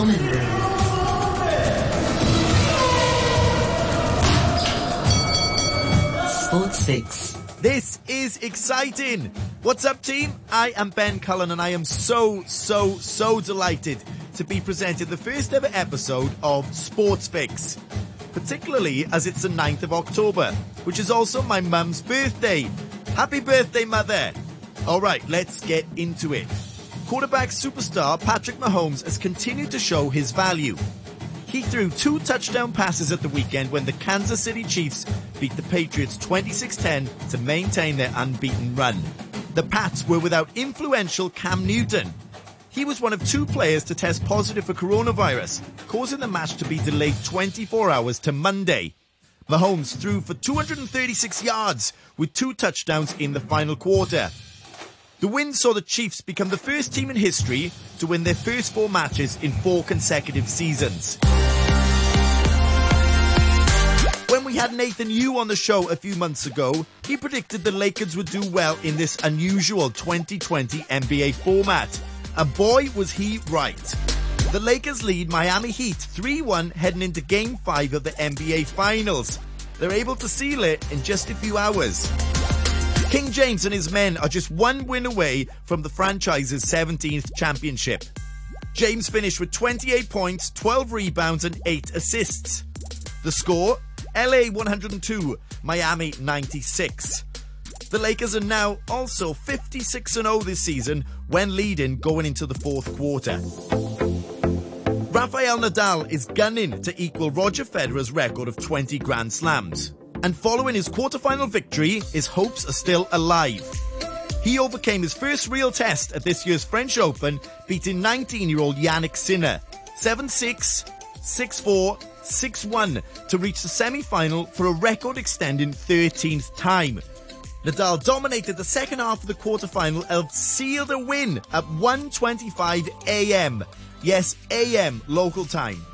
common room. Sports Fix. This is exciting. What's up, team? I am Ben Cullen, and I am so, so, so delighted to be presented the first ever episode of Sports Fix, particularly as it's the 9th of October, which is also my mum's birthday. Happy birthday, mother! All right, let's get into it. Quarterback superstar Patrick Mahomes has continued to show his value. He threw two touchdown passes at the weekend when the Kansas City Chiefs beat the Patriots 26-10 to maintain their unbeaten run. The Pats were without influential Cam Newton. He was one of two players to test positive for coronavirus, causing the match to be delayed 24 hours to Monday. Mahomes threw for 236 yards with two touchdowns in the final quarter. The win saw the Chiefs become the first team in history to win their first four matches in four consecutive seasons. When we had Nathan Yu on the show a few months ago, he predicted the Lakers would do well in this unusual 2020 NBA format. And boy, was he right. The Lakers lead Miami Heat 3-1 heading into game 5 of the NBA Finals. They're able to seal it in just a few hours. King James and his men are just one win away from the franchise's 17th championship. James finished with 28 points, 12 rebounds, and 8 assists. The score LA 102, Miami 96. The Lakers are now also 56 0 this season when leading going into the fourth quarter. Rafael Nadal is gunning to equal Roger Federer's record of 20 Grand Slams. And following his quarterfinal victory, his hopes are still alive. He overcame his first real test at this year's French Open, beating 19 year old Jannik Sinner 7 6, 6 4, 6 1 to reach the semi final for a record extending 13th time. Nadal dominated the second half of the quarterfinal and sealed a win at 1:25 a.m. Yes, a.m. local time.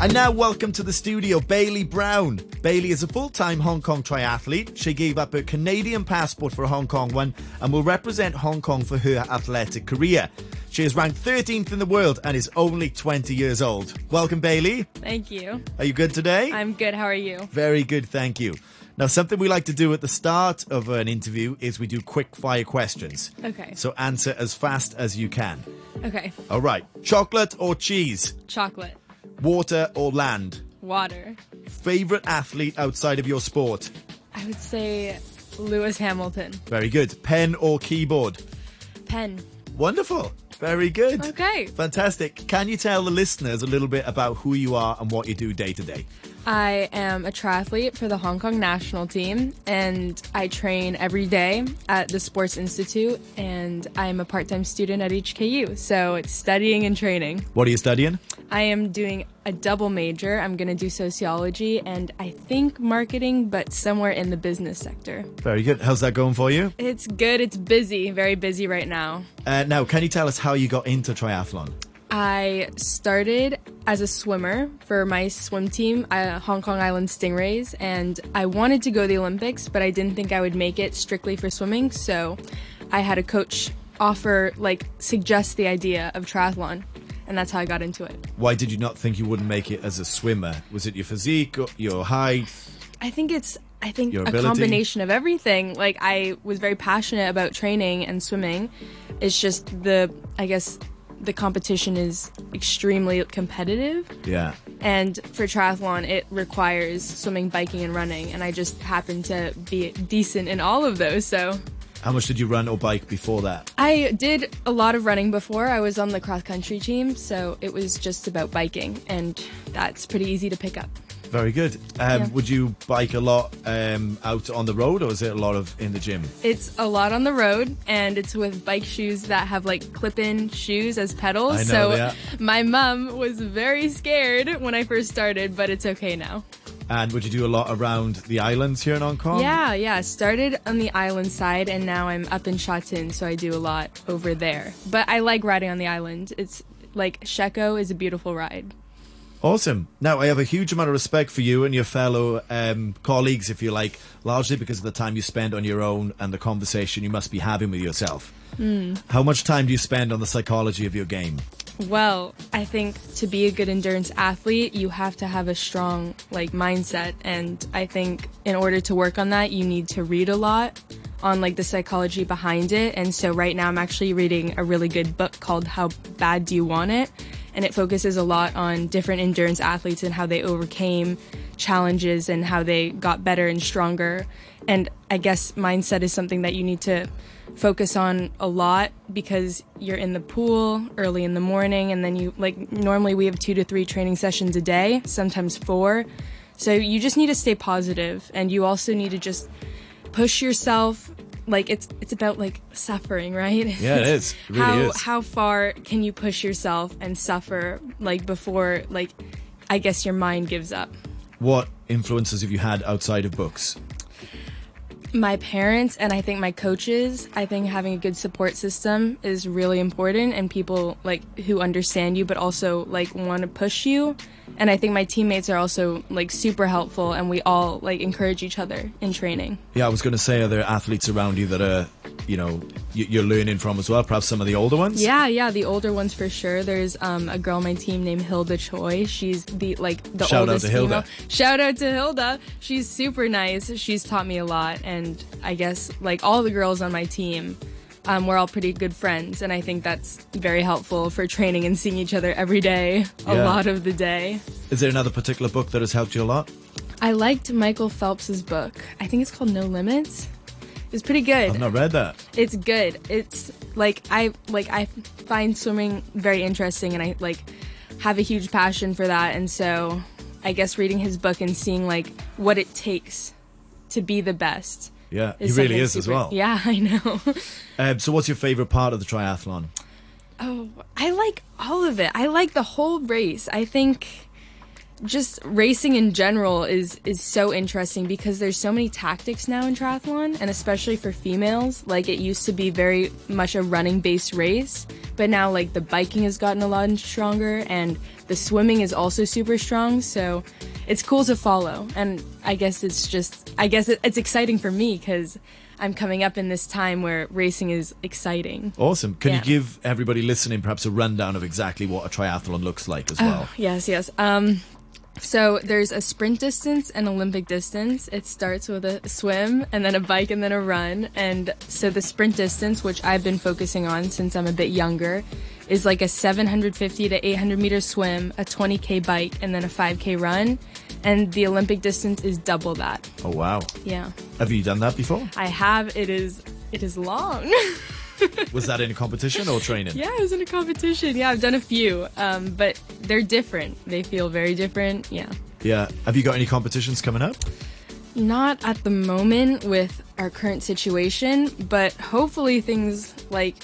And now welcome to the studio Bailee Brown. Bailee is a full-time Hong Kong triathlete. She gave up her Canadian passport for a Hong Kong one and will represent Hong Kong for her athletic career. She is ranked 13th in the world and is only 20 years old. Welcome Bailee. Thank you. Are you good today? I'm good. How are you? Very good, thank you. Now, something we like to do at the start of an interview is we do quick fire questions. Okay. So answer as fast as you can. Okay. All right. Chocolate or cheese? Chocolate. Water or land? Water. Favorite athlete outside of your sport? I would say Lewis Hamilton. Very good. Pen or keyboard? Pen. Wonderful. Very good. Okay. Fantastic. Can you tell the listeners a little bit about who you are and what you do day to day? I am a triathlete for the Hong Kong national team and I train every day at the Sports Institute and I'm a part-time student at HKU. So it's studying and training. What are you studying? I am doing a double major. I'm going to do sociology and I think marketing, but somewhere in the business sector. Very good. How's that going for you? It's good. It's busy, very busy right now. Uh, now, can you tell us how you got into triathlon? I started as a swimmer for my swim team, uh, Hong Kong Island Stingrays, and I wanted to go to the Olympics, but I didn't think I would make it strictly for swimming. So I had a coach offer, like, suggest the idea of triathlon, and that's how I got into it. Why did you not think you wouldn't make it as a swimmer? Was it your physique, or your height? I think it's I think a combination of everything. Like I was very passionate about training and swimming. It's just the I guess the competition is extremely competitive Yeah. and for triathlon it requires swimming, biking and running and I just happen to be decent in all of those. So How much did you run or bike before that? I did a lot of running before. I was on the cross country team, so it was just about biking and that's pretty easy to pick up. Very good. Um, Yeah. Would you bike a lot um, out on the road, or is it a lot of in the gym? It's a lot on the road, and it's with bike shoes that have like clip-in shoes as pedals. So my mom was very scared when I first started, but it's okay now. And would you do a lot around the islands here in Hong Kong? Yeah, yeah. Started on the island side, and now I'm up in Sha Tin, so I do a lot over there. But I like riding on the island. It's like Shek O is a beautiful ride. Awesome. Now, I have a huge amount of respect for you and your fellow um, colleagues, if you like, largely because of the time you spend on your own and the conversation you must be having with yourself. Mm. How much time do you spend on the psychology of your game? Well, I think to be a good endurance athlete, you have to have a strong like mindset and I think in order to work on that, you need to read a lot on like the psychology behind it. And so right now I'm actually reading a really good book called How Bad Do You Want It? And it focuses a lot on different endurance athletes and how they overcame challenges and how they got better and stronger. And I guess mindset is something that you need to focus on a lot because you're in the pool early in the morning and then you like normally we have 2 to 3 training sessions a day, sometimes 4. So you just need to stay positive and you also need to just push yourself like it's it's about like suffering, right? Yeah, it is. It really how is. how far can you push yourself and suffer like before like I guess your mind gives up. What influences have you had outside of books? my parents and I think my coaches, I think having a good support system is really important and people like who understand you but also like want to push you. And I think my teammates are also like super helpful and we all like encourage each other in training. Yeah, I was going to say, are there athletes around you that are, you know, you're learning from as well? Perhaps some of the older ones? Yeah, yeah, the older ones for sure. There's um, a girl on my team named Hilda Choi. She's the like the Shout oldest out to Hilda. Shout out to Hilda. She's super nice. She's taught me a lot, and I guess like all the girls on my team, um, we're all pretty good friends, and I think that's very helpful for training and seeing each other every day, a Yeah. lot of the day. Is there another particular book that has helped you a lot? I liked Michael Phelps's book. I think it's called No Limits. It's pretty good. I've not read that. it's good. It's like I like I find swimming very interesting and I like have a huge passion for that and so I guess reading his book and seeing like what it takes to be the best. Yeah, he really is as well. Yeah, I know. Um, so, what's your favourite part of the triathlon? oh, I like all of it. I like the whole race. I think just racing in general is is so interesting because there's so many tactics now in triathlon and especially for females like it used to be very much a running based race but now like the biking has gotten a lot stronger and the swimming is also super strong so it's cool to follow and i guess it's just i guess it, it's exciting for me because i'm coming up in this time where racing is exciting Awesome. Can Yeah. you give everybody listening perhaps a rundown of exactly what a triathlon looks like as well? Yes, yes. Um, so there's a sprint distance and Olympic distance. It starts with a swim and then a bike and then a run. And so the sprint distance, which I've been focusing on since I'm a bit younger, is like a 750 to 800 meter swim, a 20k bike, and then a 5k run. And the Olympic distance is double that. Oh, wow. Yeah, Have you done that before? I have. It is. It is long. Was that in a competition or training? Yeah, I was in a competition. Yeah, I've done a few, um, but they're different. They feel very different. Yeah. Yeah. Have you got any competitions coming up? Not at the moment with our current situation, but hopefully things like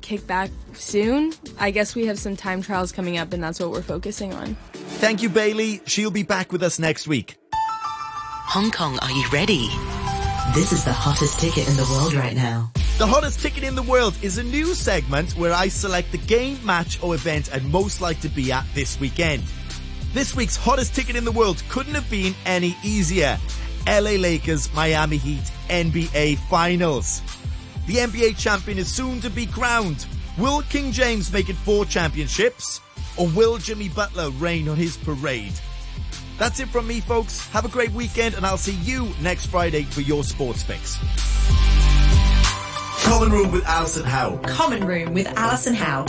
kick back soon. I guess we have some time trials coming up, and that's what we're focusing on. Thank you, Bailee. She'll be back with us next week. Hong Kong, are you ready? This is the hottest ticket in the world right now. The hottest ticket in the world is a new segment where I select the game, match, or event I'd most like to be at this weekend. This week's hottest ticket in the world couldn't have been any easier. LA Lakers Miami Heat NBA Finals. The NBA champion is soon to be crowned. Will King James make it four championships? Or will Jimmy Butler reign on his parade? That's it from me, folks. Have a great weekend, and I'll see you next Friday for your sports fix. Common Room with Alison Howe. Common Room with Alison Howe.